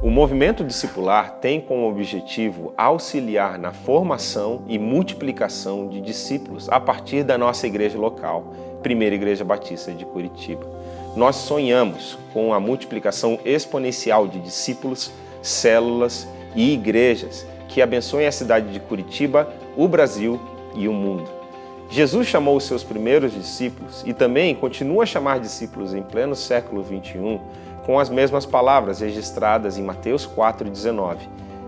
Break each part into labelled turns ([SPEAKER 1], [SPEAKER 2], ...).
[SPEAKER 1] O movimento discipular tem como objetivo auxiliar na formação e multiplicação de discípulos a partir da nossa igreja local, Primeira Igreja Batista de Curitiba. Nós sonhamos com a multiplicação exponencial de discípulos, células e igrejas que abençoem a cidade de Curitiba, o Brasil e o mundo. Jesus chamou os seus primeiros discípulos e também continua a chamar discípulos em pleno século 21 com as mesmas palavras registradas em Mateus 4,19: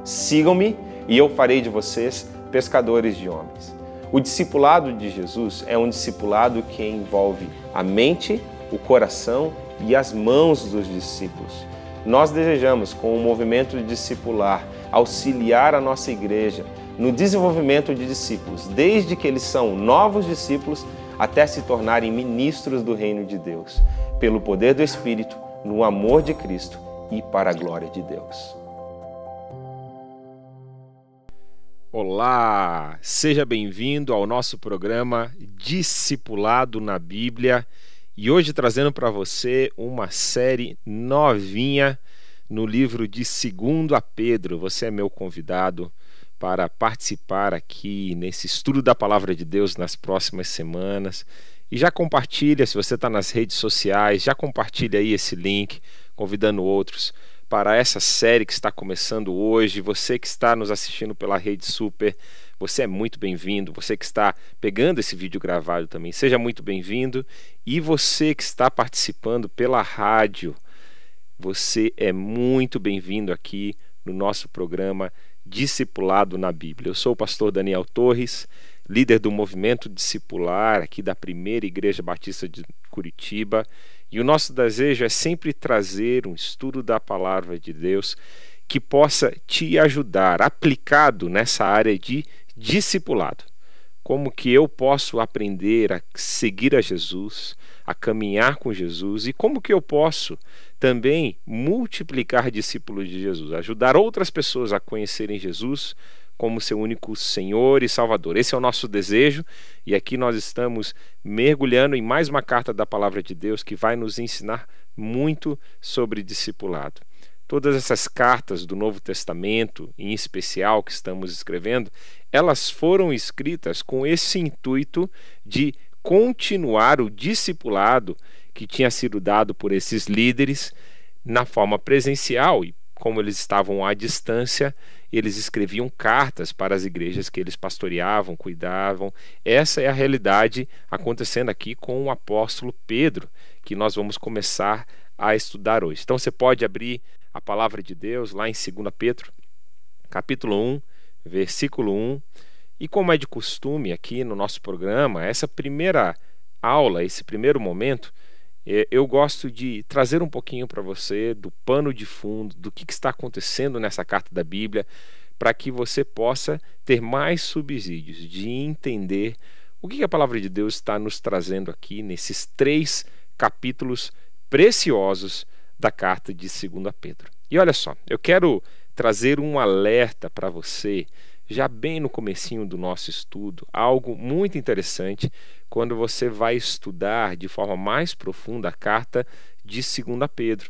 [SPEAKER 1] Sigam-me e eu farei de vocês pescadores de homens. O discipulado de Jesus é um discipulado que envolve a mente, o coração e as mãos dos discípulos. Nós desejamos, com o movimento discipular, auxiliar a nossa igreja no desenvolvimento de discípulos, desde que eles são novos discípulos até se tornarem ministros do reino de Deus, pelo poder do Espírito no amor de Cristo e para a glória de Deus.
[SPEAKER 2] Olá, seja bem-vindo ao nosso programa Discipulado na Bíblia e hoje trazendo para você uma série novinha no livro de 2 a Pedro. Você é meu convidado para participar aqui nesse estudo da palavra de Deus nas próximas semanas. E já compartilha, se você está nas redes sociais, já compartilha aí esse link, convidando outros para essa série que está começando hoje. Você que está nos assistindo pela Rede Super, você é muito bem-vindo. Você que está pegando esse vídeo gravado também, seja muito bem-vindo. E você que está participando pela rádio, você é muito bem-vindo aqui no nosso programa Discipulado na Bíblia. Eu sou o pastor Daniel Torres líder do movimento discipular aqui da primeira Igreja Batista de Curitiba. E o nosso desejo é sempre trazer um estudo da palavra de Deus que possa te ajudar, aplicado nessa área de discipulado. Como que eu posso aprender a seguir a Jesus, a caminhar com Jesus e como que eu posso também multiplicar discípulos de Jesus, ajudar outras pessoas a conhecerem Jesus como seu único Senhor e Salvador. Esse é o nosso desejo e aqui nós estamos mergulhando em mais uma carta da palavra de Deus que vai nos ensinar muito sobre discipulado. Todas essas cartas do Novo Testamento, em especial que estamos escrevendo, elas foram escritas com esse intuito de continuar o discipulado que tinha sido dado por esses líderes na forma presencial e como eles estavam à distância, eles escreviam cartas para as igrejas que eles pastoreavam, cuidavam. Essa é a realidade acontecendo aqui com o apóstolo Pedro, que nós vamos começar a estudar hoje. Então você pode abrir a palavra de Deus lá em 2 Pedro, capítulo 1, versículo 1. E como é de costume aqui no nosso programa, essa primeira aula, esse primeiro momento, eu gosto de trazer um pouquinho para você do pano de fundo, do que, que está acontecendo nessa carta da Bíblia, para que você possa ter mais subsídios de entender o que a palavra de Deus está nos trazendo aqui nesses três capítulos preciosos da carta de 2 Pedro. E olha só, eu quero trazer um alerta para você já bem no comecinho do nosso estudo, algo muito interessante quando você vai estudar de forma mais profunda a carta de 2 Pedro.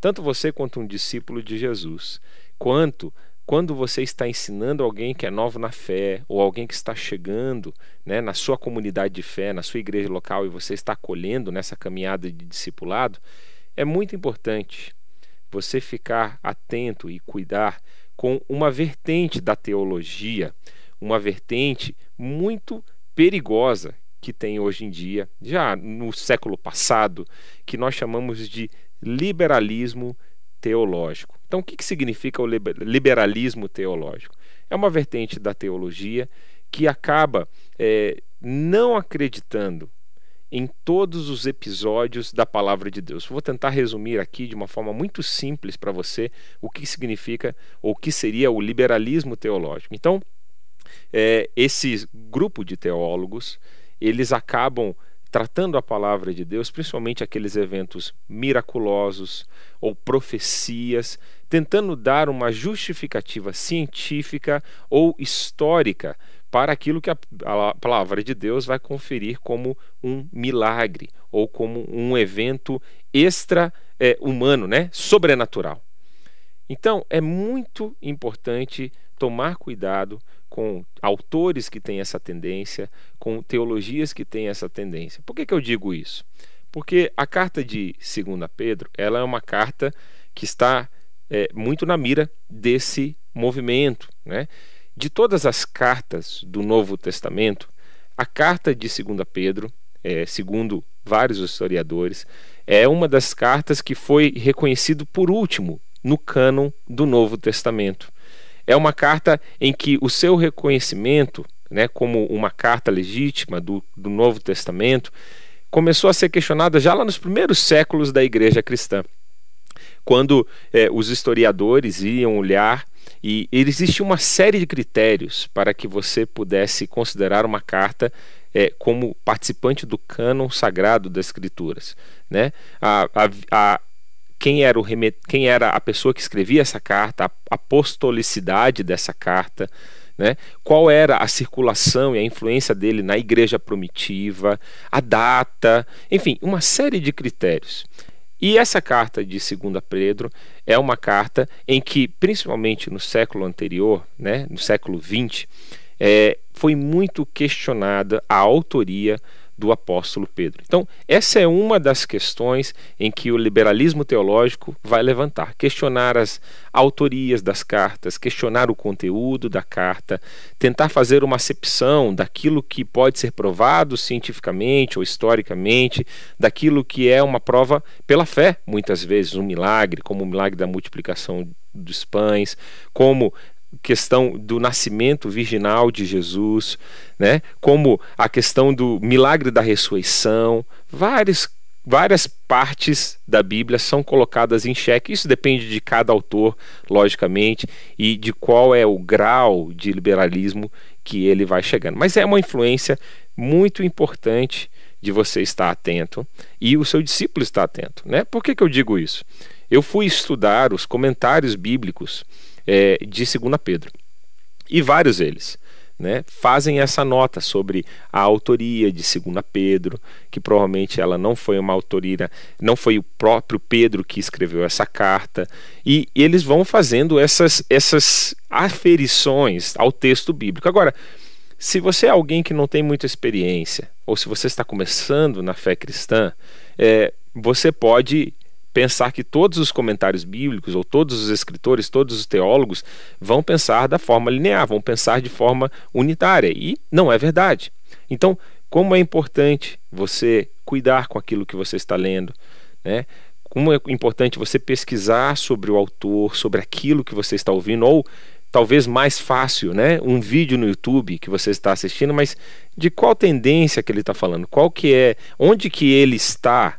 [SPEAKER 2] Tanto você quanto um discípulo de Jesus, quanto quando você está ensinando alguém que é novo na fé, ou alguém que está chegando né, na sua comunidade de fé, na sua igreja local, e você está acolhendo nessa caminhada de discipulado, é muito importante você ficar atento e cuidar com uma vertente da teologia, uma vertente muito perigosa que tem hoje em dia, já no século passado, que nós chamamos de liberalismo teológico. Então, o que, significa o liberalismo teológico? É uma vertente da teologia que acaba é, não acreditando em todos os episódios da palavra de Deus. Vou tentar resumir aqui de uma forma muito simples para você o que significa ou o que seria o liberalismo teológico. Então, é, esse grupo de teólogos eles acabam tratando a palavra de Deus, principalmente aqueles eventos miraculosos ou profecias, tentando dar uma justificativa científica ou histórica para aquilo que a, palavra de Deus vai conferir como um milagre ou como um evento extra é, humano, né? sobrenatural. Então, é muito importante tomar cuidado com autores que têm essa tendência, com teologias que têm essa tendência. Por que, que eu digo isso? Porque a carta de 2 Pedro ela é uma carta que está é, muito na mira desse movimento. Né? De todas as cartas do Novo Testamento, a carta de 2 Pedro, é, segundo vários historiadores, é uma das cartas que foi reconhecido por último no cânon do Novo Testamento. É uma carta em que o seu reconhecimento, né, como uma carta legítima do, do Novo Testamento, começou a ser questionada já lá nos primeiros séculos da Igreja cristã, quando é, os historiadores iam olhar e existia uma série de critérios para que você pudesse considerar uma carta é, como participante do cânon sagrado das Escrituras. Né? A, a, a, quem, era o remet... quem era a pessoa que escrevia essa carta, a apostolicidade dessa carta, né? qual era a circulação e a influência dele na igreja primitiva, a data, enfim, uma série de critérios. E essa carta de 2 Pedro é uma carta em que, principalmente no século anterior, né, no século XX, é, foi muito questionada a autoria do apóstolo Pedro. Então, essa é uma das questões em que o liberalismo teológico vai levantar, questionar as autorias das cartas, questionar o conteúdo da carta, tentar fazer uma acepção daquilo que pode ser provado cientificamente ou historicamente, daquilo que é uma prova pela fé, muitas vezes um milagre, como o milagre da multiplicação dos pães, como questão do nascimento virginal de Jesus, né? como a questão do milagre da ressurreição, várias, várias partes da Bíblia são colocadas em xeque. Isso depende de cada autor, logicamente, e de qual é o grau de liberalismo que ele vai chegando. Mas é uma influência muito importante de você estar atento e o seu discípulo estar atento. Né? Por que, que eu digo isso? Eu fui estudar os comentários bíblicos é, de 2 Pedro. E vários deles né, fazem essa nota sobre a autoria de 2 Pedro, que provavelmente ela não foi uma autoria, não foi o próprio Pedro que escreveu essa carta, e eles vão fazendo essas, essas aferições ao texto bíblico. Agora, se você é alguém que não tem muita experiência, ou se você está começando na fé cristã, é, você pode pensar que todos os comentários bíblicos, ou todos os escritores, todos os teólogos, vão pensar da forma linear, vão pensar de forma unitária. E não é verdade. Então, como é importante você cuidar com aquilo que você está lendo, né? Como é importante você pesquisar sobre o autor, sobre aquilo que você está ouvindo, ou talvez mais fácil, né? Um vídeo no YouTube que você está assistindo, mas de qual tendência que ele está falando, qual que é, onde que ele está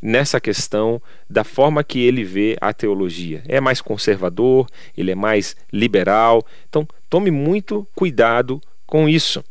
[SPEAKER 2] nessa questão da forma que ele vê a teologia. É mais conservador, ele é mais liberal. Então, tome muito cuidado com isso.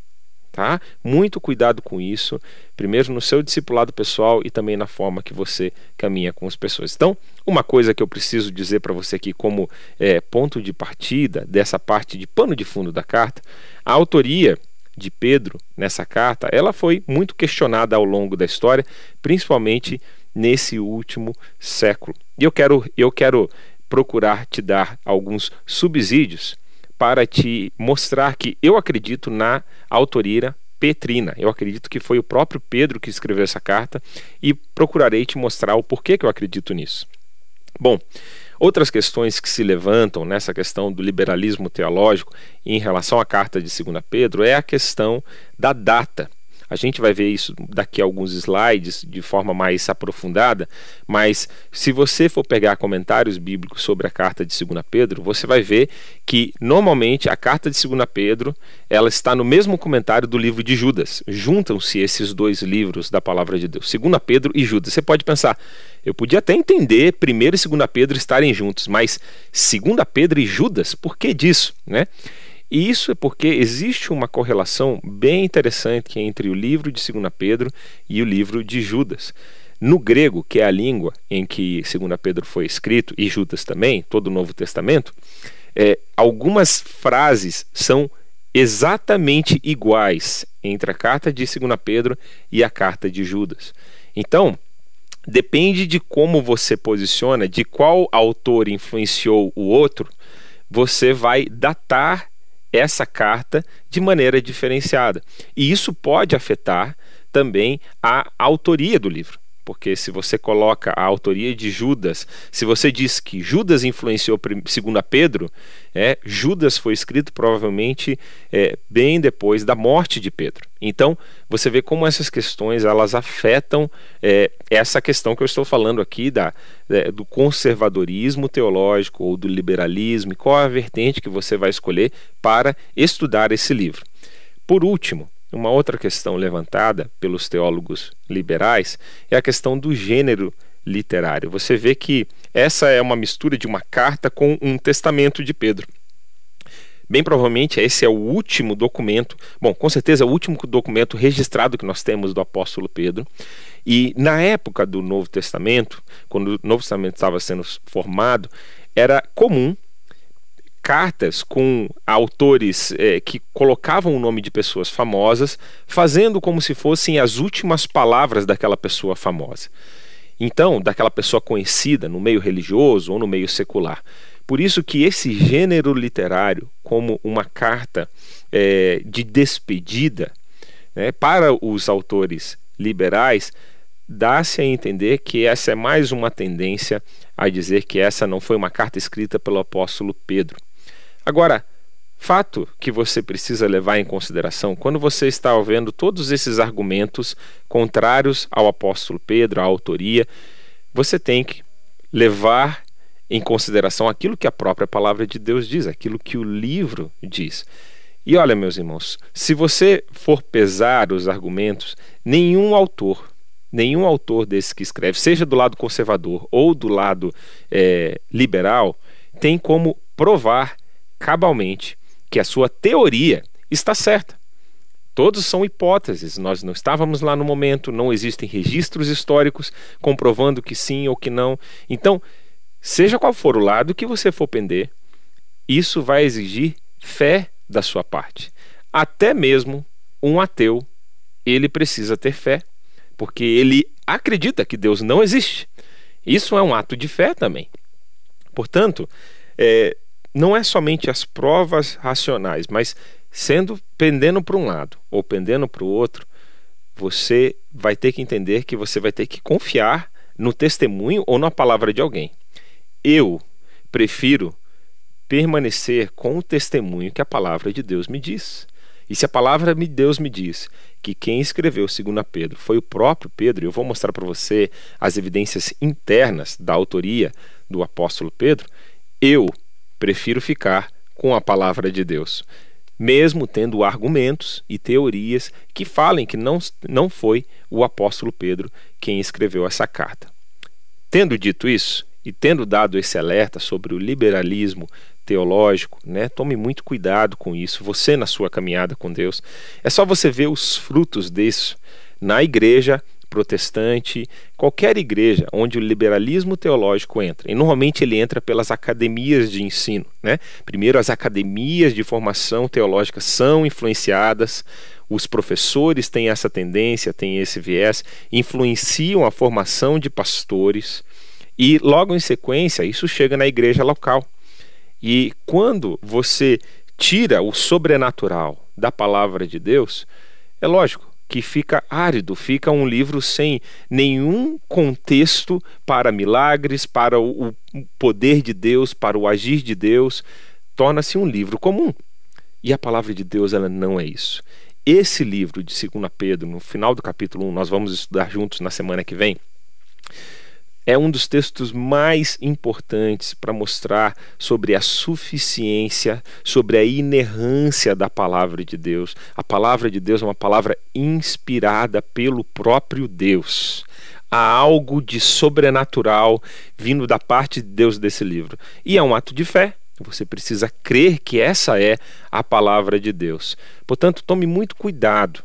[SPEAKER 2] Tá? Muito cuidado com isso, primeiro no seu discipulado pessoal e também na forma que você caminha com as pessoas. Então, uma coisa que eu preciso dizer para você aqui como é, ponto de partida dessa parte de pano de fundo da carta, a autoria de Pedro nessa carta, ela foi muito questionada ao longo da história, principalmente nesse último século. E eu quero, eu quero procurar te dar alguns subsídios para te mostrar que eu acredito na autoria petrina. Eu acredito que foi o próprio Pedro que escreveu essa carta e procurarei te mostrar o porquê que eu acredito nisso. Bom, outras questões que se levantam nessa questão do liberalismo teológico em relação à carta de 2 Pedro é a questão da data a gente vai ver isso daqui a alguns slides de forma mais aprofundada, mas se você for pegar comentários bíblicos sobre a carta de 2 Pedro, você vai ver que normalmente a carta de 2 Pedro, ela está no mesmo comentário do livro de Judas. Juntam-se esses dois livros da palavra de Deus, 2 Pedro e Judas. Você pode pensar, eu podia até entender 1 e 2 Pedro estarem juntos, mas 2 Pedro e Judas, por que disso, né? E isso é porque existe uma correlação bem interessante entre o livro de 2 Pedro e o livro de Judas. No grego, que é a língua em que 2 Pedro foi escrito, e Judas também, todo o Novo Testamento, é, algumas frases são exatamente iguais entre a carta de 2 Pedro e a carta de Judas. Então, depende de como você posiciona, de qual autor influenciou o outro, você vai datar essa carta de maneira diferenciada. E isso pode afetar também a autoria do livro porque se você coloca a autoria de Judas, se você diz que Judas influenciou segundo a Pedro, é, Judas foi escrito provavelmente é, bem depois da morte de Pedro. Então você vê como essas questões elas afetam é, essa questão que eu estou falando aqui da, é, do conservadorismo teológico ou do liberalismo e qual a vertente que você vai escolher para estudar esse livro. Por último, uma outra questão levantada pelos teólogos liberais é a questão do gênero literário. Você vê que essa é uma mistura de uma carta com um testamento de Pedro. Bem provavelmente esse é o último documento, bom, com certeza é o último documento registrado que nós temos do apóstolo Pedro. E na época do Novo Testamento, quando o Novo Testamento estava sendo formado, era comum cartas com autores é, que colocavam o nome de pessoas famosas, fazendo como se fossem as últimas palavras daquela pessoa famosa. Então, daquela pessoa conhecida no meio religioso ou no meio secular. Por isso que esse gênero literário, como uma carta é, de despedida né, para os autores liberais, dá-se a entender que essa é mais uma tendência a dizer que essa não foi uma carta escrita pelo apóstolo Pedro. Agora, fato que você precisa levar em consideração quando você está ouvindo todos esses argumentos contrários ao apóstolo Pedro, à autoria, você tem que levar em consideração aquilo que a própria palavra de Deus diz, aquilo que o livro diz. E olha, meus irmãos, se você for pesar os argumentos, nenhum autor, nenhum autor desse que escreve, seja do lado conservador ou do lado é, liberal, tem como provar cabalmente que a sua teoria está certa. Todos são hipóteses, nós não estávamos lá no momento, não existem registros históricos comprovando que sim ou que não. Então, seja qual for o lado que você for pender, isso vai exigir fé da sua parte. Até mesmo um ateu, ele precisa ter fé, porque ele acredita que Deus não existe. Isso é um ato de fé também. Portanto, é, não é somente as provas racionais, mas sendo pendendo para um lado ou pendendo para o outro, você vai ter que entender que você vai ter que confiar no testemunho ou na palavra de alguém. Eu prefiro permanecer com o testemunho que a palavra de Deus me diz. E se a palavra de Deus me diz que quem escreveu segundo Pedro foi o próprio Pedro, eu vou mostrar para você as evidências internas da autoria do apóstolo Pedro, eu prefiro ficar com a palavra de Deus, mesmo tendo argumentos e teorias que falem que não, não foi o apóstolo Pedro quem escreveu essa carta. Tendo dito isso, e tendo dado esse alerta sobre o liberalismo teológico, né? Tome muito cuidado com isso. Você na sua caminhada com Deus, é só você ver os frutos disso na igreja protestante, qualquer igreja onde o liberalismo teológico entra, e normalmente ele entra pelas academias de ensino. Né? Primeiro, as academias de formação teológica são influenciadas, os professores têm essa tendência, têm esse viés, influenciam a formação de pastores, e logo em sequência, isso chega na igreja local. E quando você tira o sobrenatural da palavra de Deus, é lógico, que fica árido, fica um livro sem nenhum contexto para milagres, para o poder de Deus, para o agir de Deus, torna-se um livro comum. E a palavra de Deus ela não é isso. Esse livro de 2 Pedro, no final do capítulo 1, nós vamos estudar juntos na semana que vem é um dos textos mais importantes para mostrar sobre a suficiência, sobre a inerrância da palavra de Deus. A palavra de Deus é uma palavra inspirada pelo próprio Deus. Há algo de sobrenatural vindo da parte de Deus desse livro. E é um ato de fé. Você precisa crer que essa é a palavra de Deus. Portanto, tome muito cuidado.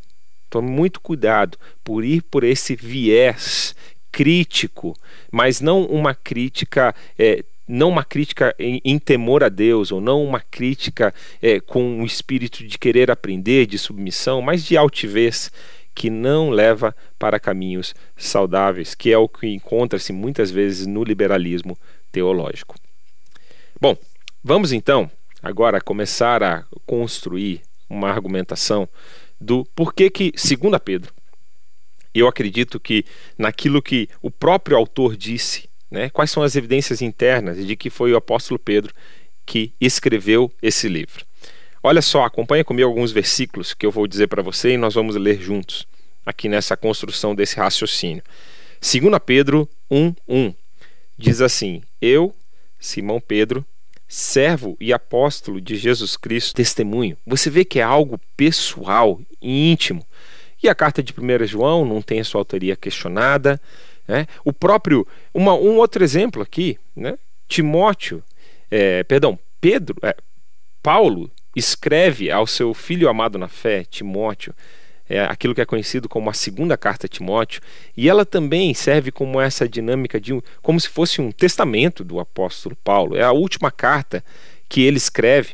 [SPEAKER 2] Tome muito cuidado por ir por esse viés crítico, mas não uma crítica. É, não uma crítica em, em, temor a Deus, ou não uma crítica é, com um espírito de querer aprender, de submissão, mas de altivez, que não leva para caminhos saudáveis, que é o que encontra-se muitas vezes no liberalismo teológico. Bom, vamos então agora começar a construir uma argumentação do porquê que, segundo Pedro, eu acredito que naquilo que o próprio autor disse, né, quais são as evidências internas de que foi o apóstolo Pedro que escreveu esse livro. Olha só, acompanha comigo alguns versículos que eu vou dizer para você e nós vamos ler juntos aqui nessa construção desse raciocínio. 2 Pedro 1:1 diz assim: Eu, Simão Pedro, servo e apóstolo de Jesus Cristo, testemunho. Você vê que é algo pessoal íntimo. E a carta de 1 João não tem a sua autoria questionada. Né? O próprio, uma, um outro exemplo aqui, né? Timóteo, é, perdão, Pedro, é, Paulo escreve ao seu filho amado na fé, Timóteo, é, aquilo que é conhecido como a segunda carta a Timóteo, e ela também serve como essa dinâmica de um, como se fosse um testamento do apóstolo Paulo. É a última carta que ele escreve.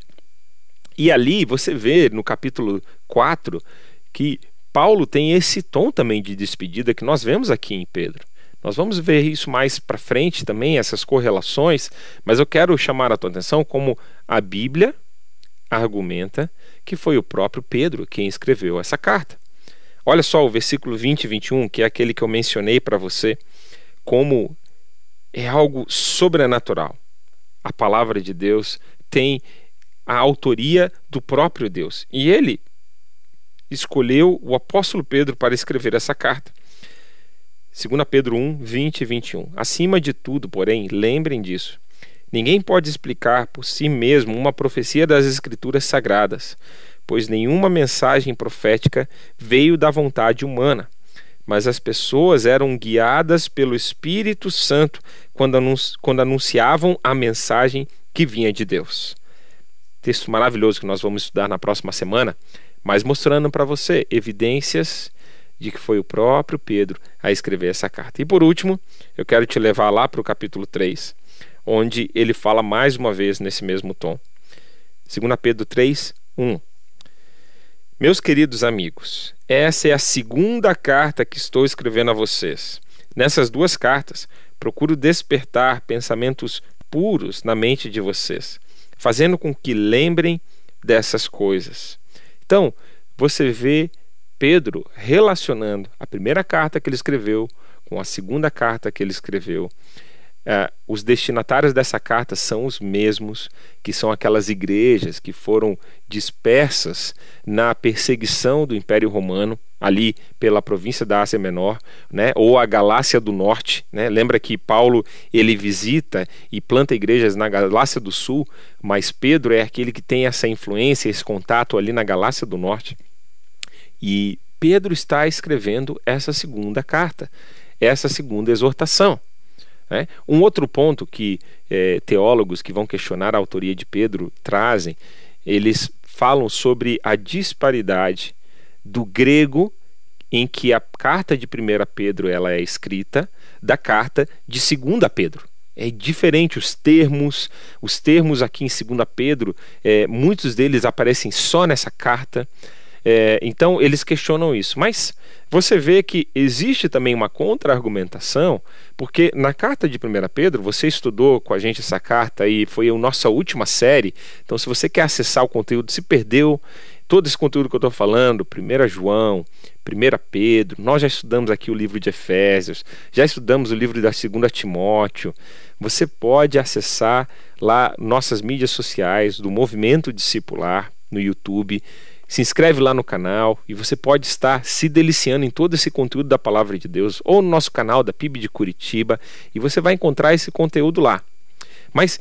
[SPEAKER 2] E ali você vê no capítulo 4 que Paulo tem esse tom também de despedida que nós vemos aqui em Pedro. Nós vamos ver isso mais para frente também, essas correlações, mas eu quero chamar a tua atenção como a Bíblia argumenta que foi o próprio Pedro quem escreveu essa carta. Olha só o versículo 20 e 21, que é aquele que eu mencionei para você, como é algo sobrenatural. A palavra de Deus tem a autoria do próprio Deus. E ele escolheu o apóstolo Pedro para escrever essa carta. 2 Pedro 1, 20 e 21. Acima de tudo, porém, lembrem disso. Ninguém pode explicar por si mesmo uma profecia das Escrituras Sagradas, pois nenhuma mensagem profética veio da vontade humana, mas as pessoas eram guiadas pelo Espírito Santo quando, quando anunciavam a mensagem que vinha de Deus. Texto maravilhoso que nós vamos estudar na próxima semana, mas mostrando para você evidências de que foi o próprio Pedro a escrever essa carta. E por último, eu quero te levar lá para o capítulo 3, onde ele fala mais uma vez nesse mesmo tom. 2 Pedro 3, 1. Meus queridos amigos, essa é a segunda carta que estou escrevendo a vocês. Nessas duas cartas, procuro despertar pensamentos puros na mente de vocês, fazendo com que lembrem dessas coisas. Então, você vê Pedro relacionando a primeira carta que ele escreveu com a segunda carta que ele escreveu é, os destinatários dessa carta são os mesmos que são aquelas igrejas que foram dispersas na perseguição do Império Romano, ali pela província da Ásia Menor, né, ou a Galácia do Norte. Né? Lembra que Paulo ele visita e planta igrejas na Galácia do Sul, mas Pedro é aquele que tem essa influência, esse contato ali na Galácia do Norte. E Pedro está escrevendo essa segunda carta, essa segunda exortação. Né? Um outro ponto que é, teólogos que vão questionar a autoria de Pedro trazem, eles falam sobre a disparidade do grego em que a carta de 1 Pedro ela é escrita da carta de 2 Pedro. É diferente os termos, os termos aqui em 2 Pedro, é, muitos deles aparecem só nessa carta. É, então eles questionam isso. Mas você vê que existe também uma contra-argumentação, porque na carta de 1 Pedro, você estudou com a gente essa carta e foi a nossa última série. Então, se você quer acessar o conteúdo, se perdeu todo esse conteúdo que eu estou falando, 1 João, 1 Pedro, nós já estudamos aqui o livro de Efésios, já estudamos o livro da 2 Timóteo. Você pode acessar lá nossas mídias sociais do Movimento Discipular no YouTube se inscreve lá no canal e você pode estar se deliciando em todo esse conteúdo da Palavra de Deus ou no nosso canal da PIB de Curitiba e você vai encontrar esse conteúdo lá. Mas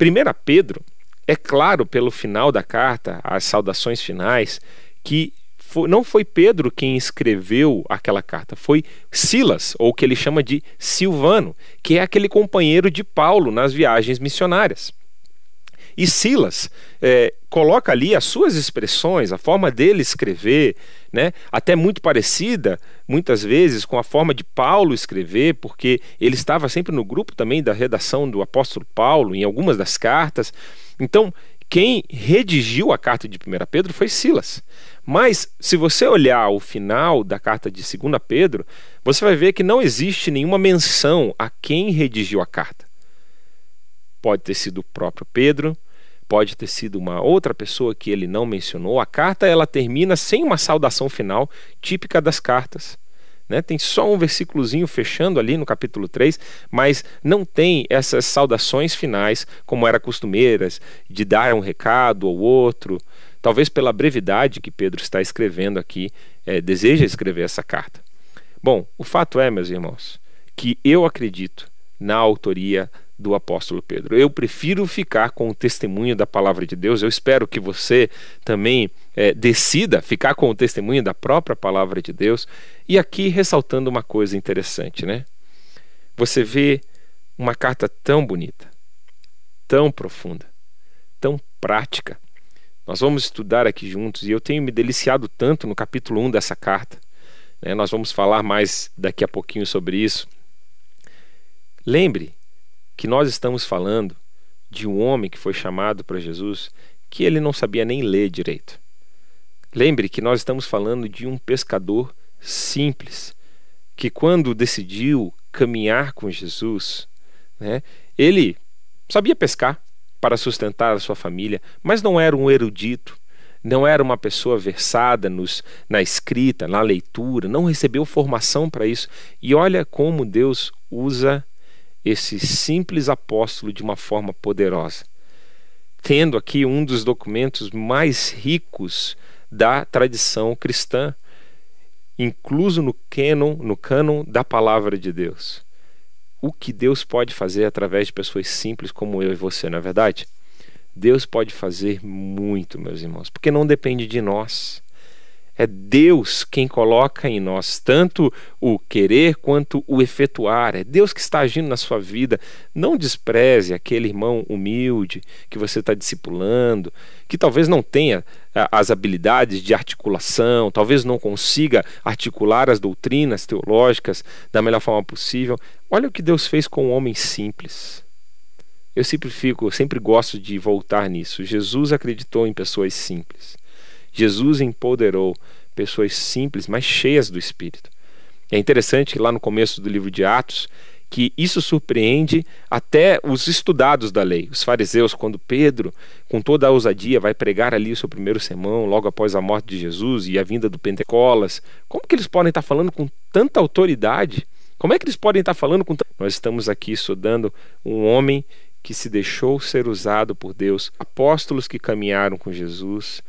[SPEAKER 2] 1 Pedro, é claro pelo final da carta, as saudações finais, que não foi Pedro quem escreveu aquela carta, foi Silas, ou que ele chama de Silvano, que é aquele companheiro de Paulo nas viagens missionárias. E Silas é, coloca ali as suas expressões, a forma dele escrever, né, até muito parecida, muitas vezes, com a forma de Paulo escrever, porque ele estava sempre no grupo também da redação do apóstolo Paulo, em algumas das cartas. Então, quem redigiu a carta de 1 Pedro foi Silas. Mas, se você olhar o final da carta de 2 Pedro, você vai ver que não existe nenhuma menção a quem redigiu a carta. Pode ter sido o próprio Pedro, pode ter sido uma outra pessoa que ele não mencionou. A carta ela termina sem uma saudação final típica das cartas. Né? Tem só um versículozinho fechando ali no capítulo 3, mas não tem essas saudações finais como eram costumeiras, de dar um recado ou outro. Talvez pela brevidade que Pedro está escrevendo aqui, é, deseja escrever essa carta. Bom, o fato é, meus irmãos, que eu acredito na autoria do apóstolo Pedro. Eu prefiro ficar com o testemunho da palavra de Deus. Eu espero que você também é, decida ficar com o testemunho da própria palavra de Deus. E aqui ressaltando uma coisa interessante, né? Você vê uma carta tão bonita, tão profunda, tão prática. Nós vamos estudar aqui juntos e eu tenho me deliciado tanto no capítulo 1 dessa carta. Né? Nós vamos falar mais daqui a pouquinho sobre isso. Lembre que nós estamos falando de um homem que foi chamado para Jesus que ele não sabia nem ler direito. Lembre que nós estamos falando de um pescador simples que, quando decidiu caminhar com Jesus, né, ele sabia pescar para sustentar a sua família, mas não era um erudito, não era uma pessoa versada nos, na escrita, na leitura, não recebeu formação para isso. E olha como Deus usa esse simples apóstolo de uma forma poderosa, tendo aqui um dos documentos mais ricos da tradição cristã, incluso no cânon, no cânon da palavra de Deus. O que Deus pode fazer através de pessoas simples como eu e você, não é verdade? Deus pode fazer muito, meus irmãos, porque não depende de nós. É Deus quem coloca em nós tanto o querer quanto o efetuar. É Deus que está agindo na sua vida. Não despreze aquele irmão humilde que você está discipulando, que talvez não tenha as habilidades de articulação, talvez não consiga articular as doutrinas teológicas da melhor forma possível. Olha o que Deus fez com um homem simples. Eu sempre fico, eu sempre gosto de voltar nisso. Jesus acreditou em pessoas simples. Jesus empoderou pessoas simples, mas cheias do Espírito. É interessante que lá no começo do livro de Atos, que isso surpreende até os estudados da lei, os fariseus, quando Pedro, com toda a ousadia, vai pregar ali o seu primeiro sermão, logo após a morte de Jesus e a vinda do Pentecolas. Como que eles podem estar falando com tanta autoridade? Como é que eles podem estar falando com. Nós estamos aqui estudando um homem que se deixou ser usado por Deus, apóstolos que caminharam com Jesus,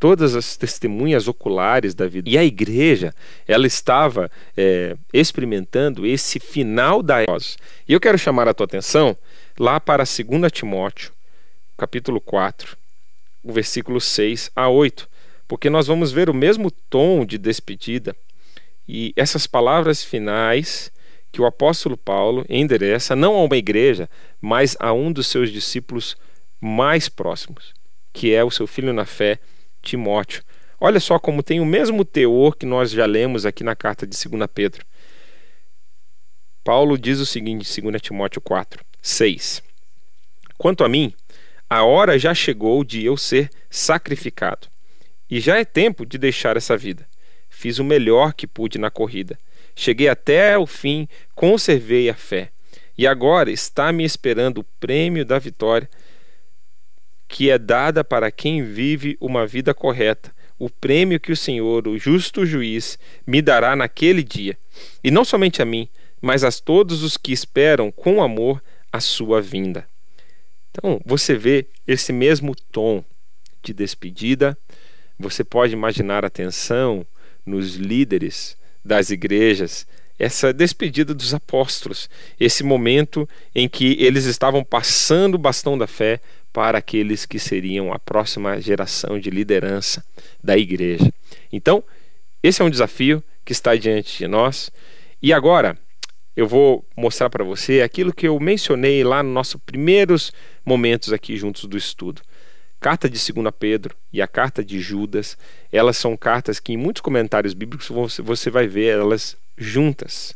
[SPEAKER 2] todas as testemunhas oculares da vida. E a igreja, ela estava é, experimentando esse final da E eu quero chamar a tua atenção lá para 2 Timóteo, capítulo 4, o versículo 6 a 8, porque nós vamos ver o mesmo tom de despedida e essas palavras finais que o apóstolo Paulo endereça não a uma igreja, mas a um dos seus discípulos mais próximos, que é o seu filho na fé, Timóteo. Olha só como tem o mesmo teor que nós já lemos aqui na carta de 2 Pedro. Paulo diz o seguinte em 2 Timóteo 4, 6. Quanto a mim, a hora já chegou de eu ser sacrificado, e já é tempo de deixar essa vida. Fiz o melhor que pude na corrida. Cheguei até o fim, conservei a fé. E agora está me esperando o prêmio da vitória que é dada para quem vive uma vida correta, o prêmio que o Senhor, o justo juiz, me dará naquele dia, e não somente a mim, mas a todos os que esperam com amor a sua vinda. Então, você vê esse mesmo tom de despedida, você pode imaginar a tensão nos líderes das igrejas, essa despedida dos apóstolos, esse momento em que eles estavam passando o bastão da fé para aqueles que seriam a próxima geração de liderança da igreja. Então, esse é um desafio que está diante de nós. E agora, eu vou mostrar para você aquilo que eu mencionei lá nos nossos primeiros momentos aqui juntos do estudo. Carta de 2 Pedro e a carta de Judas, elas são cartas que em muitos comentários bíblicos você vai ver elas juntas.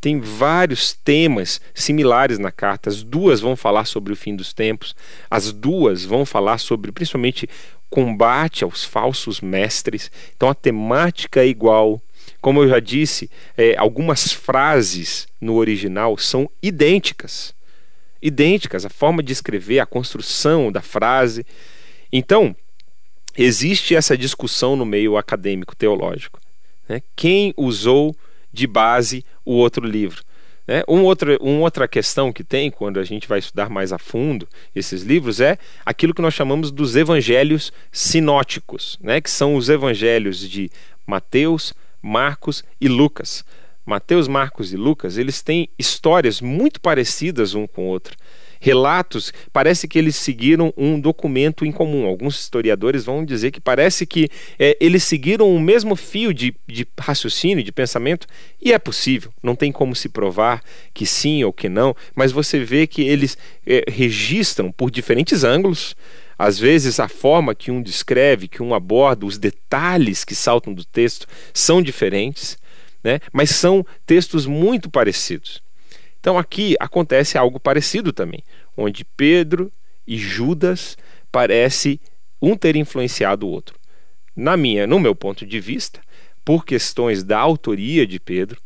[SPEAKER 2] Tem vários temas similares na carta. As duas vão falar sobre o fim dos tempos, as duas vão falar sobre principalmente combate aos falsos mestres. Então a temática é igual. Como eu já disse, é, algumas frases no original são idênticas. Idênticas, a forma de escrever, a construção da frase. Então, existe essa discussão no meio acadêmico teológico. Né? Quem usou de base o outro livro? Né? Um outra, uma outra questão que tem quando a gente vai estudar mais a fundo esses livros é aquilo que nós chamamos dos evangelhos sinóticos, né? que são os evangelhos de Mateus, Marcos e Lucas. Mateus, Marcos e Lucas, eles têm histórias muito parecidas um com o outro relatos, parece que eles seguiram um documento em comum. Alguns historiadores vão dizer que parece que é, eles seguiram o mesmo fio de, de raciocínio, de pensamento, e é possível. Não tem como se provar que sim ou que não, mas você vê que eles é, registram por diferentes ângulos. Às vezes, a forma que um descreve, que um aborda, os detalhes que saltam do texto são diferentes, né? mas são textos muito parecidos. Então aqui acontece algo parecido também, onde Pedro e Judas parece um ter influenciado o outro. Na minha, no meu ponto de vista, por questões da autoria de Pedro,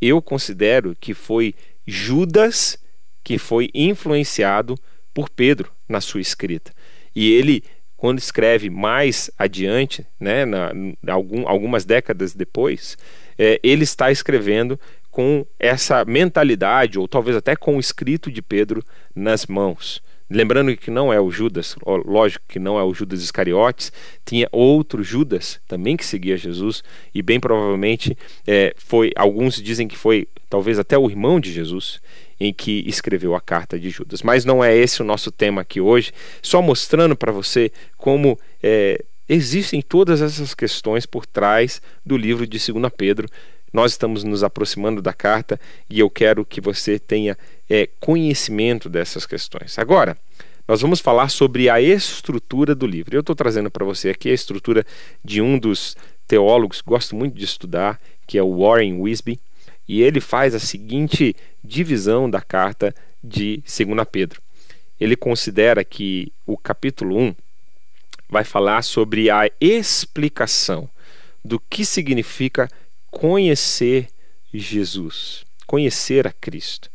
[SPEAKER 2] eu considero que foi Judas que foi influenciado por Pedro na sua escrita. E ele, quando escreve mais adiante, né, na, algum, algumas décadas depois, é, ele está escrevendo com essa mentalidade, ou talvez até com o escrito de Pedro nas mãos. Lembrando que não é o Judas, lógico que não é o Judas Iscariotes, tinha outro Judas também que seguia Jesus, e bem provavelmente é, foi, alguns dizem que foi talvez até o irmão de Jesus, em que escreveu a carta de Judas. Mas não é esse o nosso tema aqui hoje, só mostrando para você como é, existem todas essas questões por trás do livro de 2 Pedro, nós estamos nos aproximando da carta e eu quero que você tenha é, conhecimento dessas questões. Agora, nós vamos falar sobre a estrutura do livro. Eu estou trazendo para você aqui a estrutura de um dos teólogos que gosto muito de estudar, que é o Warren Wisby, e ele faz a seguinte divisão da carta de 2 Pedro. Ele considera que o capítulo 1 vai falar sobre a explicação do que significa conhecer Jesus, conhecer a Cristo.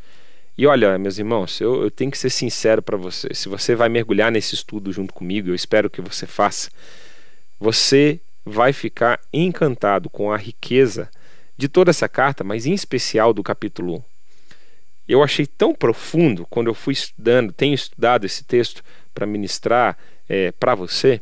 [SPEAKER 2] E olha, meus irmãos, eu, eu tenho que ser sincero para você. Se você vai mergulhar nesse estudo junto comigo, eu espero que você faça. Você vai ficar encantado com a riqueza de toda essa carta, mas em especial do capítulo 1. Eu achei tão profundo quando eu fui estudando, tenho estudado esse texto para ministrar é, para você,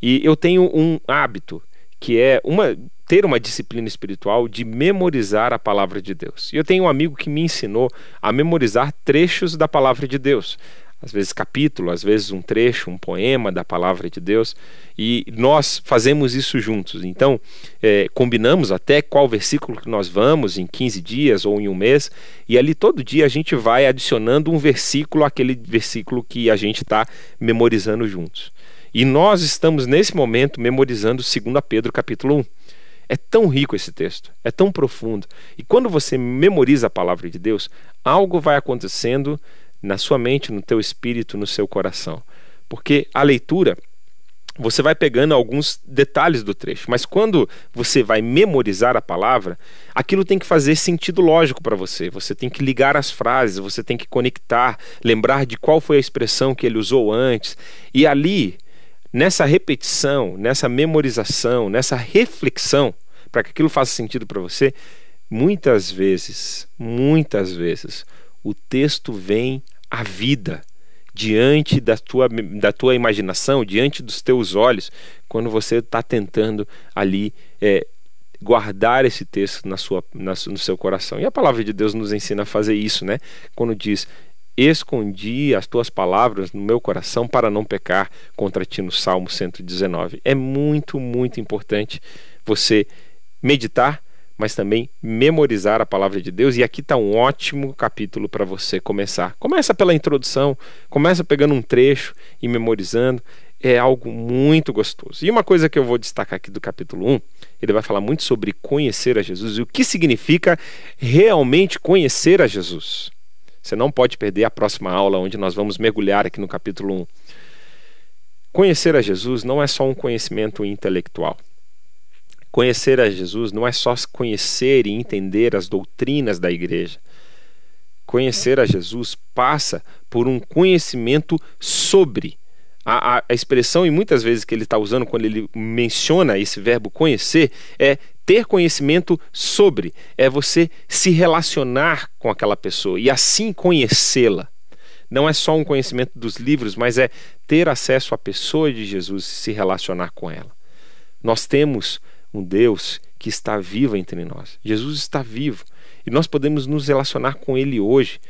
[SPEAKER 2] e eu tenho um hábito que é uma ter uma disciplina espiritual de memorizar a palavra de Deus. E eu tenho um amigo que me ensinou a memorizar trechos da palavra de Deus. Às vezes capítulo, às vezes um trecho, um poema da palavra de Deus, e nós fazemos isso juntos. Então, é, combinamos até qual versículo que nós vamos em 15 dias ou em um mês, e ali todo dia a gente vai adicionando um versículo àquele versículo que a gente está memorizando juntos. E nós estamos nesse momento memorizando 2 Pedro capítulo 1. É tão rico esse texto, é tão profundo. E quando você memoriza a palavra de Deus, algo vai acontecendo na sua mente, no teu espírito, no seu coração. Porque a leitura, você vai pegando alguns detalhes do trecho, mas quando você vai memorizar a palavra, aquilo tem que fazer sentido lógico para você. Você tem que ligar as frases, você tem que conectar, lembrar de qual foi a expressão que ele usou antes. E ali, nessa repetição, nessa memorização, nessa reflexão, para que aquilo faça sentido para você, muitas vezes, muitas vezes, o texto vem à vida diante da tua, da tua imaginação, diante dos teus olhos, quando você está tentando ali é, guardar esse texto na sua, na, no seu coração. E a palavra de Deus nos ensina a fazer isso, né? Quando diz: Escondi as tuas palavras no meu coração para não pecar contra ti, no Salmo 119. É muito, muito importante você meditar, mas também memorizar a palavra de Deus. E aqui está um ótimo capítulo para você começar. Começa pela introdução, começa pegando um trecho e memorizando. é algo muito gostoso. E uma coisa que eu vou destacar aqui do capítulo 1, ele vai falar muito sobre conhecer a Jesus e o que significa realmente conhecer a Jesus. Você não pode perder a próxima aula, onde nós vamos mergulhar aqui no capítulo 1. Conhecer a Jesus não é só um conhecimento intelectual. Conhecer a Jesus não é só conhecer e entender as doutrinas da igreja. Conhecer a Jesus passa por um conhecimento sobre a, a, a expressão, e muitas vezes que ele está usando quando ele menciona esse verbo conhecer, é ter conhecimento sobre, é você se relacionar com aquela pessoa e assim conhecê-la. Não é só um conhecimento dos livros, mas é ter acesso à pessoa de Jesus e se relacionar com ela. Nós temos um Deus que está vivo entre nós. Jesus está vivo e nós podemos nos relacionar com ele hoje.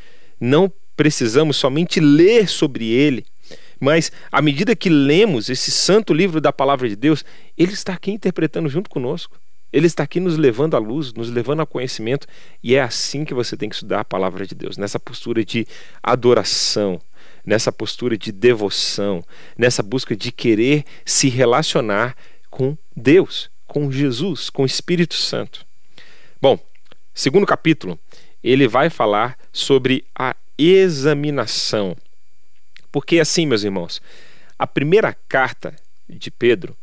[SPEAKER 2] Não precisamos somente ler sobre ele, mas à medida que lemos esse santo livro da palavra de Deus, ele está aqui interpretando junto conosco. Ele está aqui nos levando à luz, nos levando ao conhecimento, e é assim que você tem que estudar a palavra de Deus, nessa postura de adoração, nessa postura de devoção, nessa busca de querer se relacionar com Deus, com Jesus, com o Espírito Santo. Bom, segundo capítulo, ele vai falar sobre a examinação. Porque assim, meus irmãos, a primeira carta de Pedro,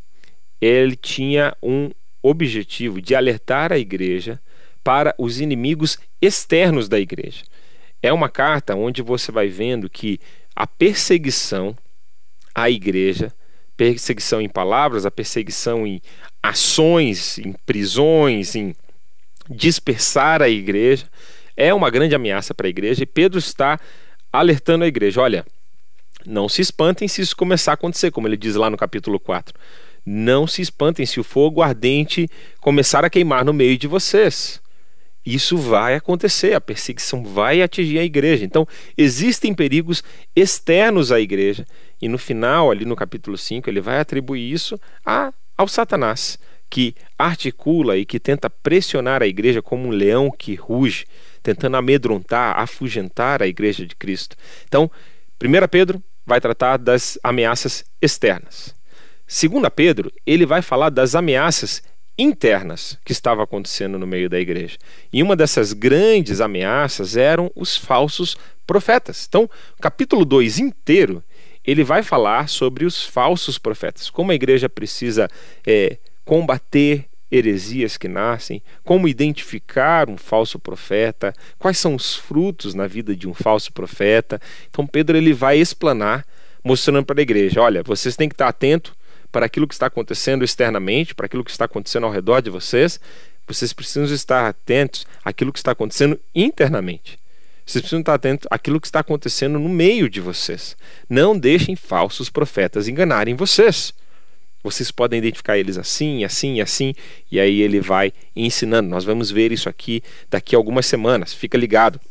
[SPEAKER 2] ele tinha um objetivo de alertar a igreja para os inimigos externos da igreja. É uma carta onde você vai vendo que a perseguição à igreja, perseguição em palavras, a perseguição em ações, em prisões, em dispersar a igreja, é uma grande ameaça para a igreja e Pedro está alertando a igreja: olha, não se espantem se isso começar a acontecer, como ele diz lá no capítulo 4. Não se espantem se o fogo ardente começar a queimar no meio de vocês. Isso vai acontecer, a perseguição vai atingir a igreja. Então, existem perigos externos à igreja. E no final, ali no capítulo 5, ele vai atribuir isso a, ao Satanás, que articula e que tenta pressionar a igreja como um leão que ruge, tentando amedrontar, afugentar a igreja de Cristo. Então, 1 Pedro vai tratar das ameaças externas. 2 Pedro, ele vai falar das ameaças internas que estavam acontecendo no meio da igreja. E uma dessas grandes ameaças eram os falsos profetas. Então, capítulo 2 inteiro, ele vai falar sobre os falsos profetas, como a igreja precisa é, combater heresias que nascem, como identificar um falso profeta, quais são os frutos na vida de um falso profeta. Então Pedro ele vai explanar, mostrando para a igreja, olha, vocês têm que estar atento para aquilo que está acontecendo externamente, para aquilo que está acontecendo ao redor de vocês. Vocês precisam estar atentos àquilo que está acontecendo internamente. Vocês precisam estar atentos àquilo que está acontecendo no meio de vocês. Não deixem falsos profetas enganarem vocês. Vocês podem identificar eles assim, assim, assim, e aí ele vai ensinando. Nós vamos ver isso aqui daqui a algumas semanas. Fica ligado.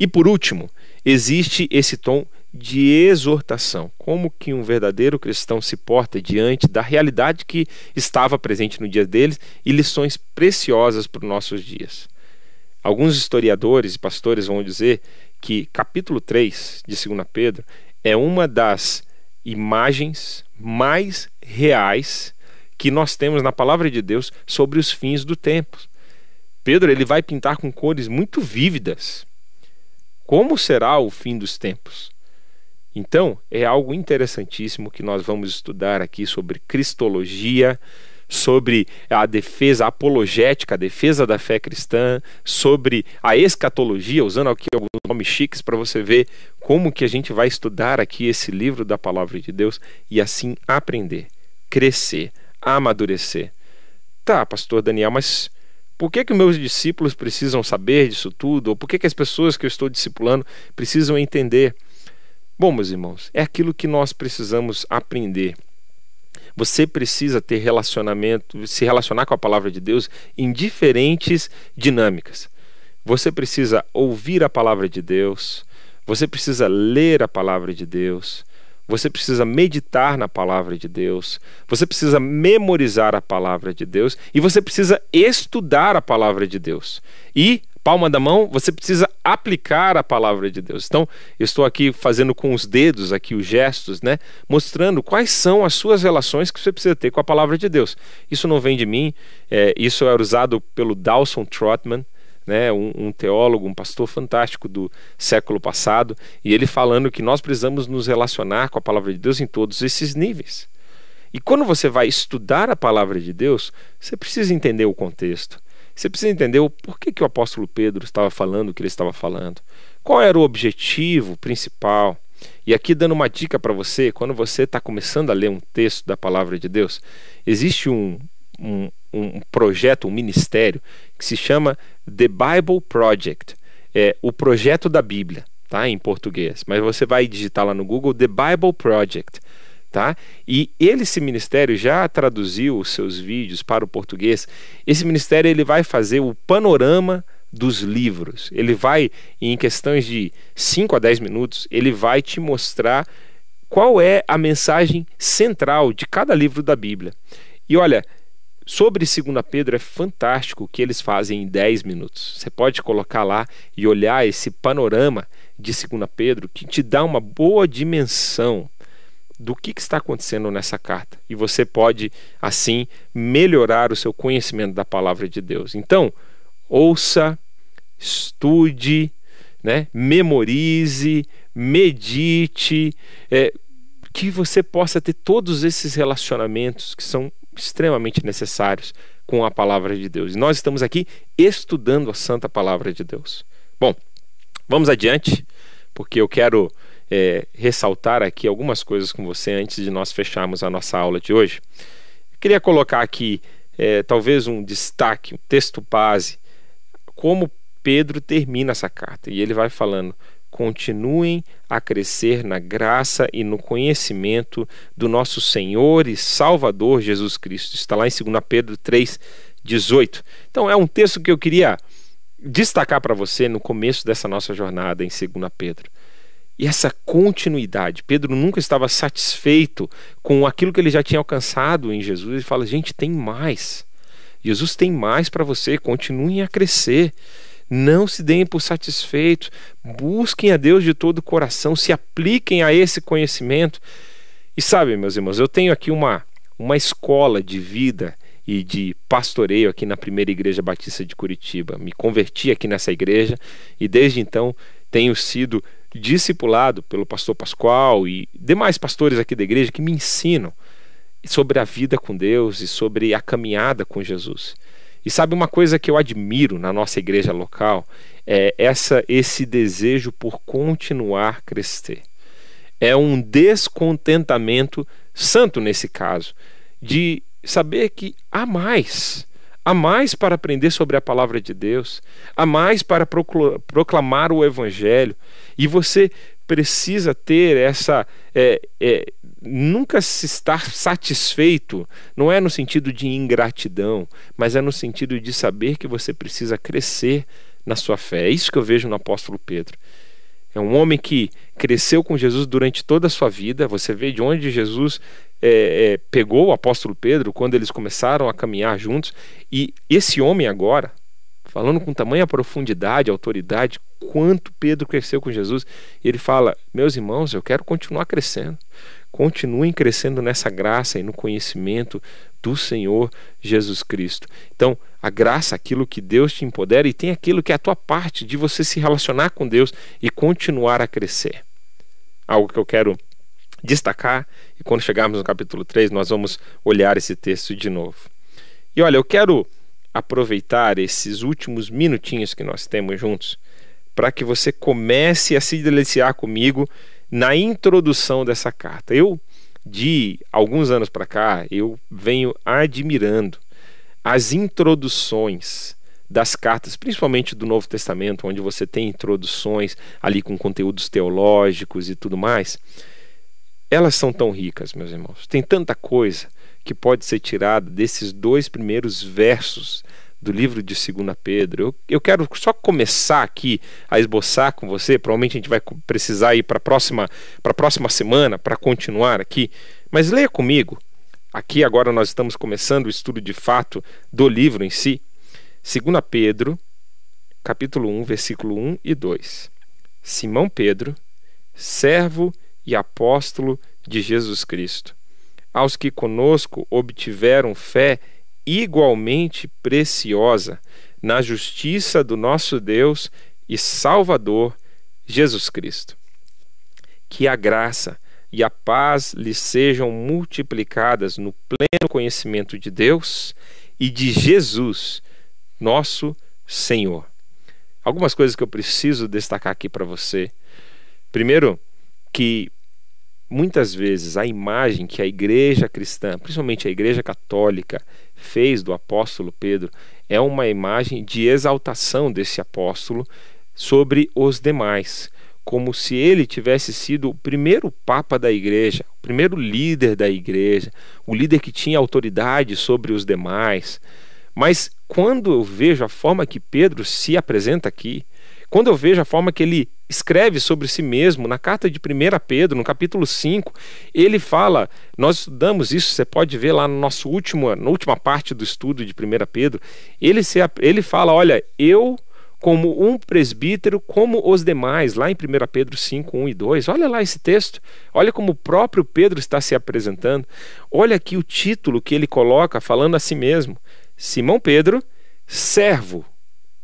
[SPEAKER 2] E por último, existe esse tom de exortação. Como que um verdadeiro cristão se porta diante da realidade que estava presente no dia deles e lições preciosas para os nossos dias. Alguns historiadores e pastores vão dizer que capítulo 3 de 2 Pedro é uma das imagens mais reais que nós temos na palavra de Deus sobre os fins do tempo. Pedro ele vai pintar com cores muito vívidas como será o fim dos tempos. Então, é algo interessantíssimo que nós vamos estudar aqui sobre cristologia, sobre a defesa apologética, a defesa da fé cristã, sobre a escatologia, usando aqui alguns nomes chiques para você ver como que a gente vai estudar aqui esse livro da palavra de Deus e assim aprender, crescer, amadurecer. Tá, pastor Daniel, mas por que que meus discípulos precisam saber disso tudo? Ou por que que as pessoas que eu estou discipulando precisam entender? Bom, meus irmãos, é aquilo que nós precisamos aprender você precisa ter relacionamento, se relacionar com a palavra de Deus em diferentes dinâmicas. Você precisa ouvir a palavra de Deus, você precisa ler a palavra de Deus, você precisa meditar na palavra de Deus, você precisa memorizar a palavra de Deus e você precisa estudar a palavra de Deus. E palma da mão, você precisa aplicar a palavra de Deus. Então, eu estou aqui fazendo com os dedos aqui os gestos, né, mostrando quais são as suas relações que você precisa ter com a palavra de Deus. Isso não vem de mim, é, isso é usado pelo Dawson Trotman, né, um, um, teólogo, um pastor fantástico do século passado, e ele falando que nós precisamos nos relacionar com a palavra de Deus em todos esses níveis. E quando você vai estudar a palavra de Deus, você precisa entender o contexto. Você precisa entender o porquê que o apóstolo Pedro estava falando o que ele estava falando. Qual era o objetivo principal? E aqui dando uma dica para você, quando você está começando a ler um texto da palavra de Deus, existe um, um, um projeto, um ministério que se chama The Bible Project, é o projeto da Bíblia, tá? Em português. Mas você vai digitar lá no Google The Bible Project tá? E ele, esse ministério já traduziu os seus vídeos para o português. Esse ministério ele vai fazer o panorama dos livros. Ele vai, em questões de 5 a 10 minutos, ele vai te mostrar qual é a mensagem central de cada livro da Bíblia. E olha, sobre 2 Pedro é fantástico o que eles fazem em 10 minutos. Você pode colocar lá e olhar esse panorama de 2 Pedro que te dá uma boa dimensão do que, que, está acontecendo nessa carta. E você pode, assim, melhorar o seu conhecimento da palavra de Deus. Então, ouça, estude, né, memorize, medite, é, que você possa ter todos esses relacionamentos que são extremamente necessários com a palavra de Deus. E nós estamos aqui estudando a santa palavra de Deus. Bom, vamos adiante, porque eu quero é, ressaltar aqui algumas coisas com você antes de nós fecharmos a nossa aula de hoje. queria colocar aqui é, talvez um destaque, um texto base, como Pedro termina essa carta. E ele vai falando: continuem a crescer na graça e no conhecimento do nosso Senhor e Salvador Jesus Cristo. Está lá em 2 Pedro 3, 18. Então é um texto que eu queria destacar para você no começo dessa nossa jornada em 2 Pedro. E essa continuidade, Pedro nunca estava satisfeito com aquilo que ele já tinha alcançado em Jesus. Ele fala: gente, tem mais. Jesus tem mais para você, continuem a crescer. Não se deem por satisfeitos, busquem a Deus de todo o coração, se apliquem a esse conhecimento. E sabe, meus irmãos, eu tenho aqui uma, uma escola de vida e de pastoreio aqui na primeira igreja batista de Curitiba. Me converti aqui nessa igreja e desde então tenho sido discipulado pelo pastor Pascoal e demais pastores aqui da igreja que me ensinam sobre a vida com Deus e sobre a caminhada com Jesus. E sabe uma coisa que eu admiro na nossa igreja local é essa esse desejo por continuar crescer. É um descontentamento santo nesse caso de saber que há mais há mais para aprender sobre a palavra de Deus, há mais para proclamar o Evangelho, e você precisa ter essa. É, é, nunca se estar satisfeito, não é no sentido de ingratidão, mas é no sentido de saber que você precisa crescer na sua fé. É isso que eu vejo no apóstolo Pedro. É um homem que cresceu com Jesus durante toda a sua vida. Você vê de onde Jesus é, é, pegou o apóstolo Pedro quando eles começaram a caminhar juntos. E esse homem agora, falando com tamanha profundidade, autoridade, quanto Pedro cresceu com Jesus, ele fala: Meus irmãos, eu quero continuar crescendo. Continuem crescendo nessa graça e no conhecimento do Senhor Jesus Cristo. Então, a graça, aquilo que Deus te empodera, e tem aquilo que é a tua parte de você se relacionar com Deus e continuar a crescer. Algo que eu quero destacar, e quando chegarmos no capítulo 3, nós vamos olhar esse texto de novo. E olha, eu quero aproveitar esses últimos minutinhos que nós temos juntos para que você comece a se deliciar comigo na introdução dessa carta. Eu, de alguns anos para cá, eu venho admirando as introduções das cartas, principalmente do Novo Testamento, onde você tem introduções ali com conteúdos teológicos e tudo mais. Elas são tão ricas, meus irmãos. Tem tanta coisa que pode ser tirada desses dois primeiros versos do livro de 2 Pedro. Eu, eu quero só começar aqui a esboçar com você. Provavelmente a gente vai precisar ir para a próxima, próxima semana para continuar aqui. Mas leia comigo. Aqui agora nós estamos começando o estudo de fato do livro em si. 2 Pedro, capítulo 1, versículo 1 e 2. Simão Pedro, servo e apóstolo de Jesus Cristo, aos que conosco obtiveram fé igualmente preciosa na justiça do nosso Deus e Salvador Jesus Cristo. Que a graça e a paz lhes sejam multiplicadas no pleno conhecimento de Deus e de Jesus, nosso Senhor. Algumas coisas que eu preciso destacar aqui para você. Primeiro, que muitas vezes a imagem que a igreja cristã, principalmente a igreja católica, fez do apóstolo Pedro é uma imagem de exaltação desse apóstolo sobre os demais, como se ele tivesse sido o primeiro papa da igreja, o primeiro líder da igreja, o líder que tinha autoridade sobre os demais. Mas quando eu vejo a forma que Pedro se apresenta aqui, quando eu vejo a forma que ele escreve sobre si mesmo, na carta de 1 Pedro, no capítulo 5, ele fala, nós estudamos isso, você pode ver lá no nosso último, na última parte do estudo de 1 Pedro, ele, se, ele fala, olha, eu como um presbítero, como os demais, lá em 1 Pedro 5, 1 e 2. Olha lá esse texto, olha como o próprio Pedro está se apresentando. Olha aqui o título que ele coloca falando a si mesmo. Simão Pedro, servo.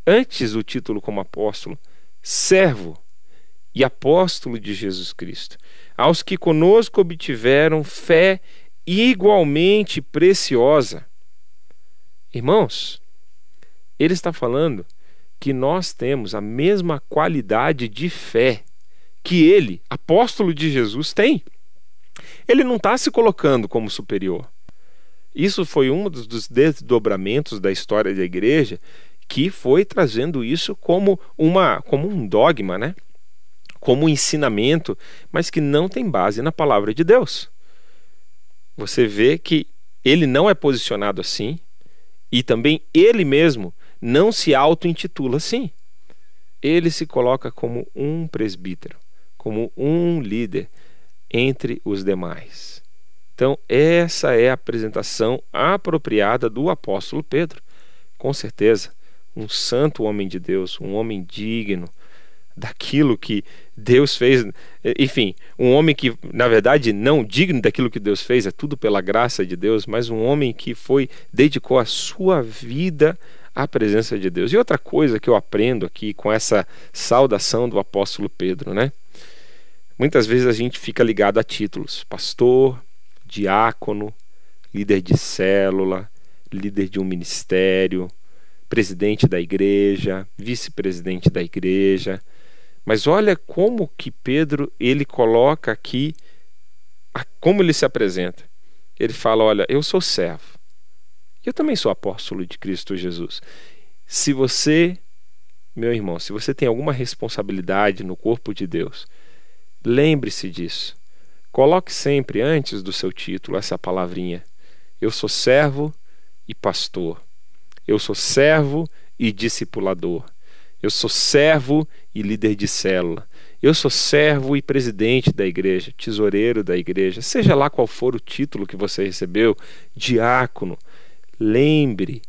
[SPEAKER 2] Antes o título como apóstolo, servo e apóstolo de Jesus Cristo, aos que conosco obtiveram fé igualmente preciosa. Irmãos, ele está falando que nós temos a mesma qualidade de fé que ele, apóstolo de Jesus, tem. Ele não está se colocando como superior. Isso foi um dos desdobramentos da história da igreja que foi trazendo isso como uma como um dogma, né? Como um ensinamento, mas que não tem base na palavra de Deus. Você vê que ele não é posicionado assim e também ele mesmo não se auto-intitula assim. Ele se coloca como um presbítero, como um líder entre os demais. Então, essa é a apresentação apropriada do apóstolo Pedro. Com certeza, um santo homem de Deus, um homem digno daquilo que Deus fez. Enfim, um homem que, na verdade, não digno daquilo que Deus fez, é tudo pela graça de Deus, mas um homem que foi, dedicou a sua vida à presença de Deus. E outra coisa que eu aprendo aqui com essa saudação do apóstolo Pedro, né? Muitas vezes a gente fica ligado a títulos: pastor, diácono, líder de célula, líder de um ministério, presidente da igreja, vice-presidente da igreja. Mas olha como que Pedro ele coloca aqui como ele se apresenta. Ele fala: "Olha, eu sou servo. Eu também sou apóstolo de Cristo Jesus. Se você, meu irmão, se você tem alguma responsabilidade no corpo de Deus, lembre-se disso. Coloque sempre antes do seu título essa palavrinha: Eu sou servo e pastor. Eu sou servo e discipulador. Eu sou servo e líder de célula. Eu sou servo e presidente da igreja, tesoureiro da igreja, seja lá qual for o título que você recebeu, diácono. Lembre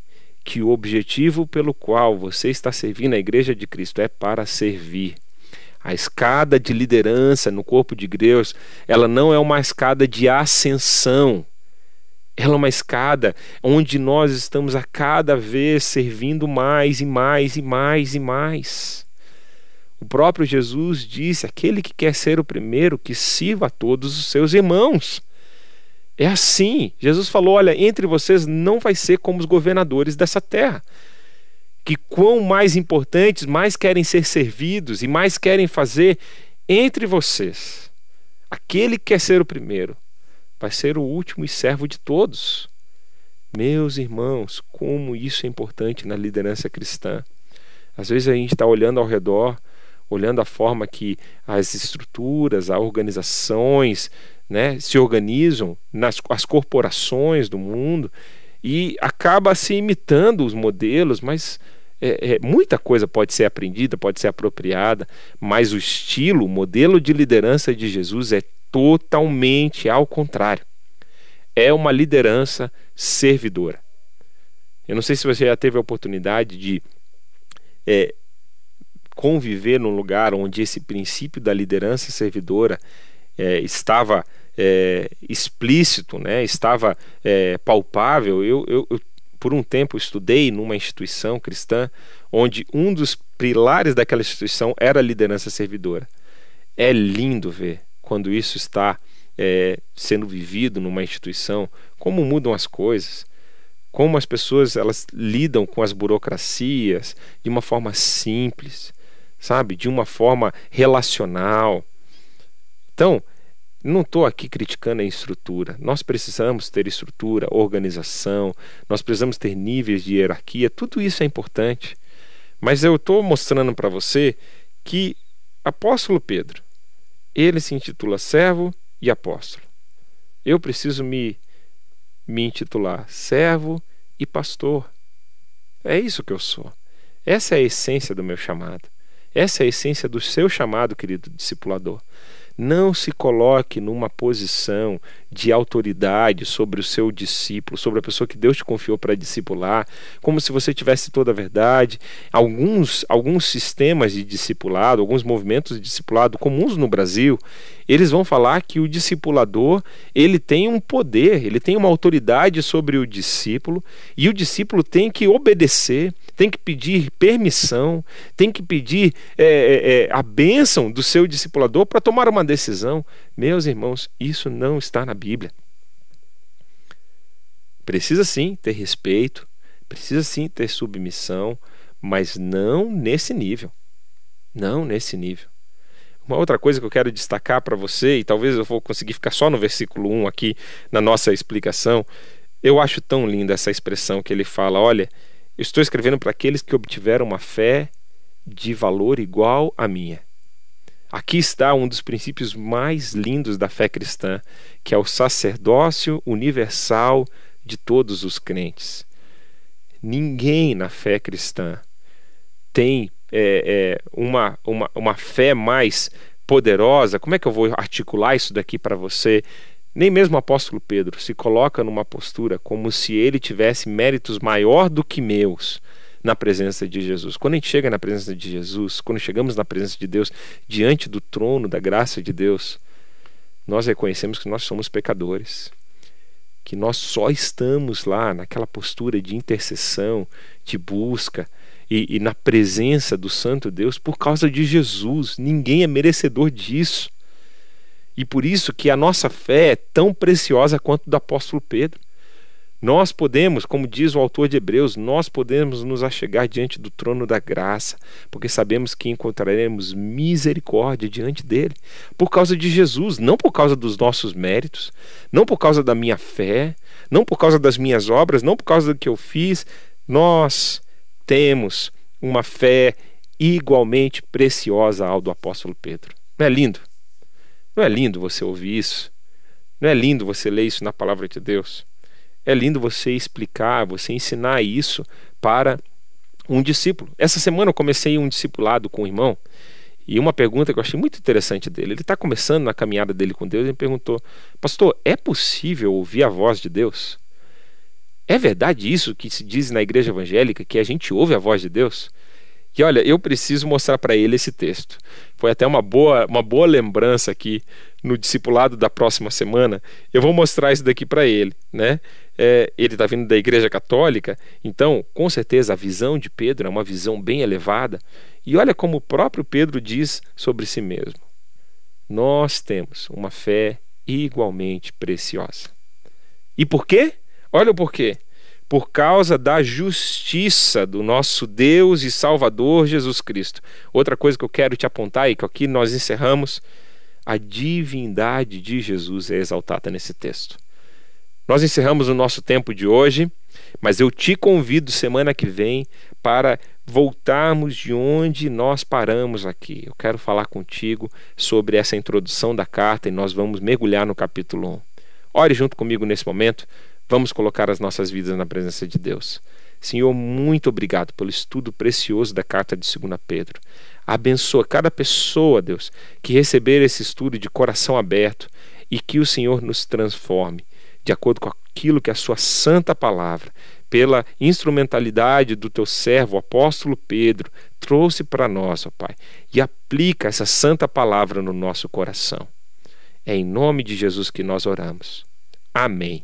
[SPEAKER 2] que o objetivo pelo qual você está servindo a igreja de Cristo é para servir. A escada de liderança no corpo de Deus, ela não é uma escada de ascensão. Ela é uma escada onde nós estamos a cada vez servindo mais e mais e mais e mais. O próprio Jesus disse: aquele que quer ser o primeiro, que sirva a todos os seus irmãos. É assim. Jesus falou: olha, entre vocês não vai ser como os governadores dessa terra que quão mais importantes, mais querem ser servidos e mais querem fazer entre vocês. Aquele que quer ser o primeiro vai ser o último e servo de todos. Meus irmãos, como isso é importante na liderança cristã. Às vezes a gente está olhando ao redor, olhando a forma que as estruturas, as organizações né, se organizam, nas, as corporações do mundo, e acaba se imitando os modelos, mas é, é, muita coisa pode ser aprendida, pode ser apropriada, mas o estilo, o modelo de liderança de Jesus é totalmente ao contrário. É uma liderança servidora. Eu não sei se você já teve a oportunidade de é, conviver num lugar onde esse princípio da liderança servidora é, estava é, explícito, né, estava é, palpável. Eu, eu, eu, por um tempo, estudei numa instituição cristã onde um dos pilares daquela instituição era a liderança servidora. É lindo ver quando isso está é, sendo vivido numa instituição, como mudam as coisas, como as pessoas elas lidam com as burocracias de uma forma simples, sabe, de uma forma relacional. Então, não estou aqui criticando a estrutura. Nós precisamos ter estrutura, organização, nós precisamos ter níveis de hierarquia, tudo isso é importante. Mas eu estou mostrando para você que apóstolo Pedro, ele se intitula servo e apóstolo. Eu preciso me, me intitular servo e pastor. É isso que eu sou. Essa é a essência do meu chamado. Essa é a essência do seu chamado, querido discipulador. Não se coloque numa posição de autoridade sobre o seu discípulo, sobre a pessoa que Deus te confiou para discipular, como se você tivesse toda a verdade. Alguns, alguns sistemas de discipulado, alguns movimentos de discipulado comuns no Brasil, eles vão falar que o discipulador ele tem um poder, ele tem uma autoridade sobre o discípulo e o discípulo tem que obedecer, tem que pedir permissão, tem que pedir é, é, é a bênção do seu discipulador para tomar uma decisão. Meus irmãos, isso não está na Bíblia. Precisa sim ter respeito, precisa sim ter submissão, mas não nesse nível. Não nesse nível. Uma outra coisa que eu quero destacar para você, e talvez eu vou conseguir ficar só no versículo 1 aqui na nossa explicação, eu acho tão linda essa expressão que ele fala: olha, eu estou escrevendo para aqueles que obtiveram uma fé de valor igual à minha. Aqui está um dos princípios mais lindos da fé cristã, que é o sacerdócio universal de todos os crentes. Ninguém na fé cristã tem é, é, uma, uma, uma fé mais poderosa. Como é que eu vou articular isso daqui para você? Nem mesmo o apóstolo Pedro se coloca numa postura como se ele tivesse méritos maior do que meus na presença de Jesus. Quando a gente chega na presença de Jesus, quando chegamos na presença de Deus, diante do trono da graça de Deus, nós reconhecemos que nós somos pecadores, que nós só estamos lá naquela postura de intercessão, de busca e, e na presença do Santo Deus por causa de Jesus. Ninguém é merecedor disso. E por isso que a nossa fé é tão preciosa quanto do apóstolo Pedro. Nós podemos, como diz o autor de Hebreus, nós podemos nos achegar diante do trono da graça, porque sabemos que encontraremos misericórdia diante dele, por causa de Jesus, não por causa dos nossos méritos, não por causa da minha fé, não por causa das minhas obras, não por causa do que eu fiz. Nós temos uma fé igualmente preciosa ao do apóstolo Pedro. Não é lindo? Não é lindo você ouvir isso? Não é lindo você ler isso na palavra de Deus? É lindo você explicar, você ensinar isso para um discípulo. Essa semana eu comecei um discipulado com um irmão e uma pergunta que eu achei muito interessante dele. Ele está começando na caminhada dele com Deus e me perguntou: Pastor, é possível ouvir a voz de Deus? É verdade isso que se diz na igreja evangélica, que a gente ouve a voz de Deus? E olha, eu preciso mostrar para ele esse texto. Foi até uma boa, uma boa lembrança aqui no discipulado da próxima semana. Eu vou mostrar isso daqui para ele, né? É, ele está vindo da Igreja Católica, então, com certeza, a visão de Pedro é uma visão bem elevada. E olha como o próprio Pedro diz sobre si mesmo: Nós temos uma fé igualmente preciosa. E por quê? Olha o porquê por causa da justiça do nosso Deus e Salvador Jesus Cristo. Outra coisa que eu quero te apontar e que aqui nós encerramos, a divindade de Jesus é exaltada nesse texto. Nós encerramos o nosso tempo de hoje, mas eu te convido semana que vem para voltarmos de onde nós paramos aqui. Eu quero falar contigo sobre essa introdução da carta e nós vamos mergulhar no capítulo 1. Ore junto comigo nesse momento. Vamos colocar as nossas vidas na presença de Deus. Senhor, muito obrigado pelo estudo precioso da carta de 2 Pedro. Abençoa cada pessoa, Deus, que receber esse estudo de coração aberto e que o Senhor nos transforme de acordo com aquilo que a Sua santa palavra pela instrumentalidade do teu servo, o apóstolo Pedro, trouxe para nós, ó Pai, e aplica essa santa palavra no nosso coração. É em nome de Jesus que nós oramos. Amém.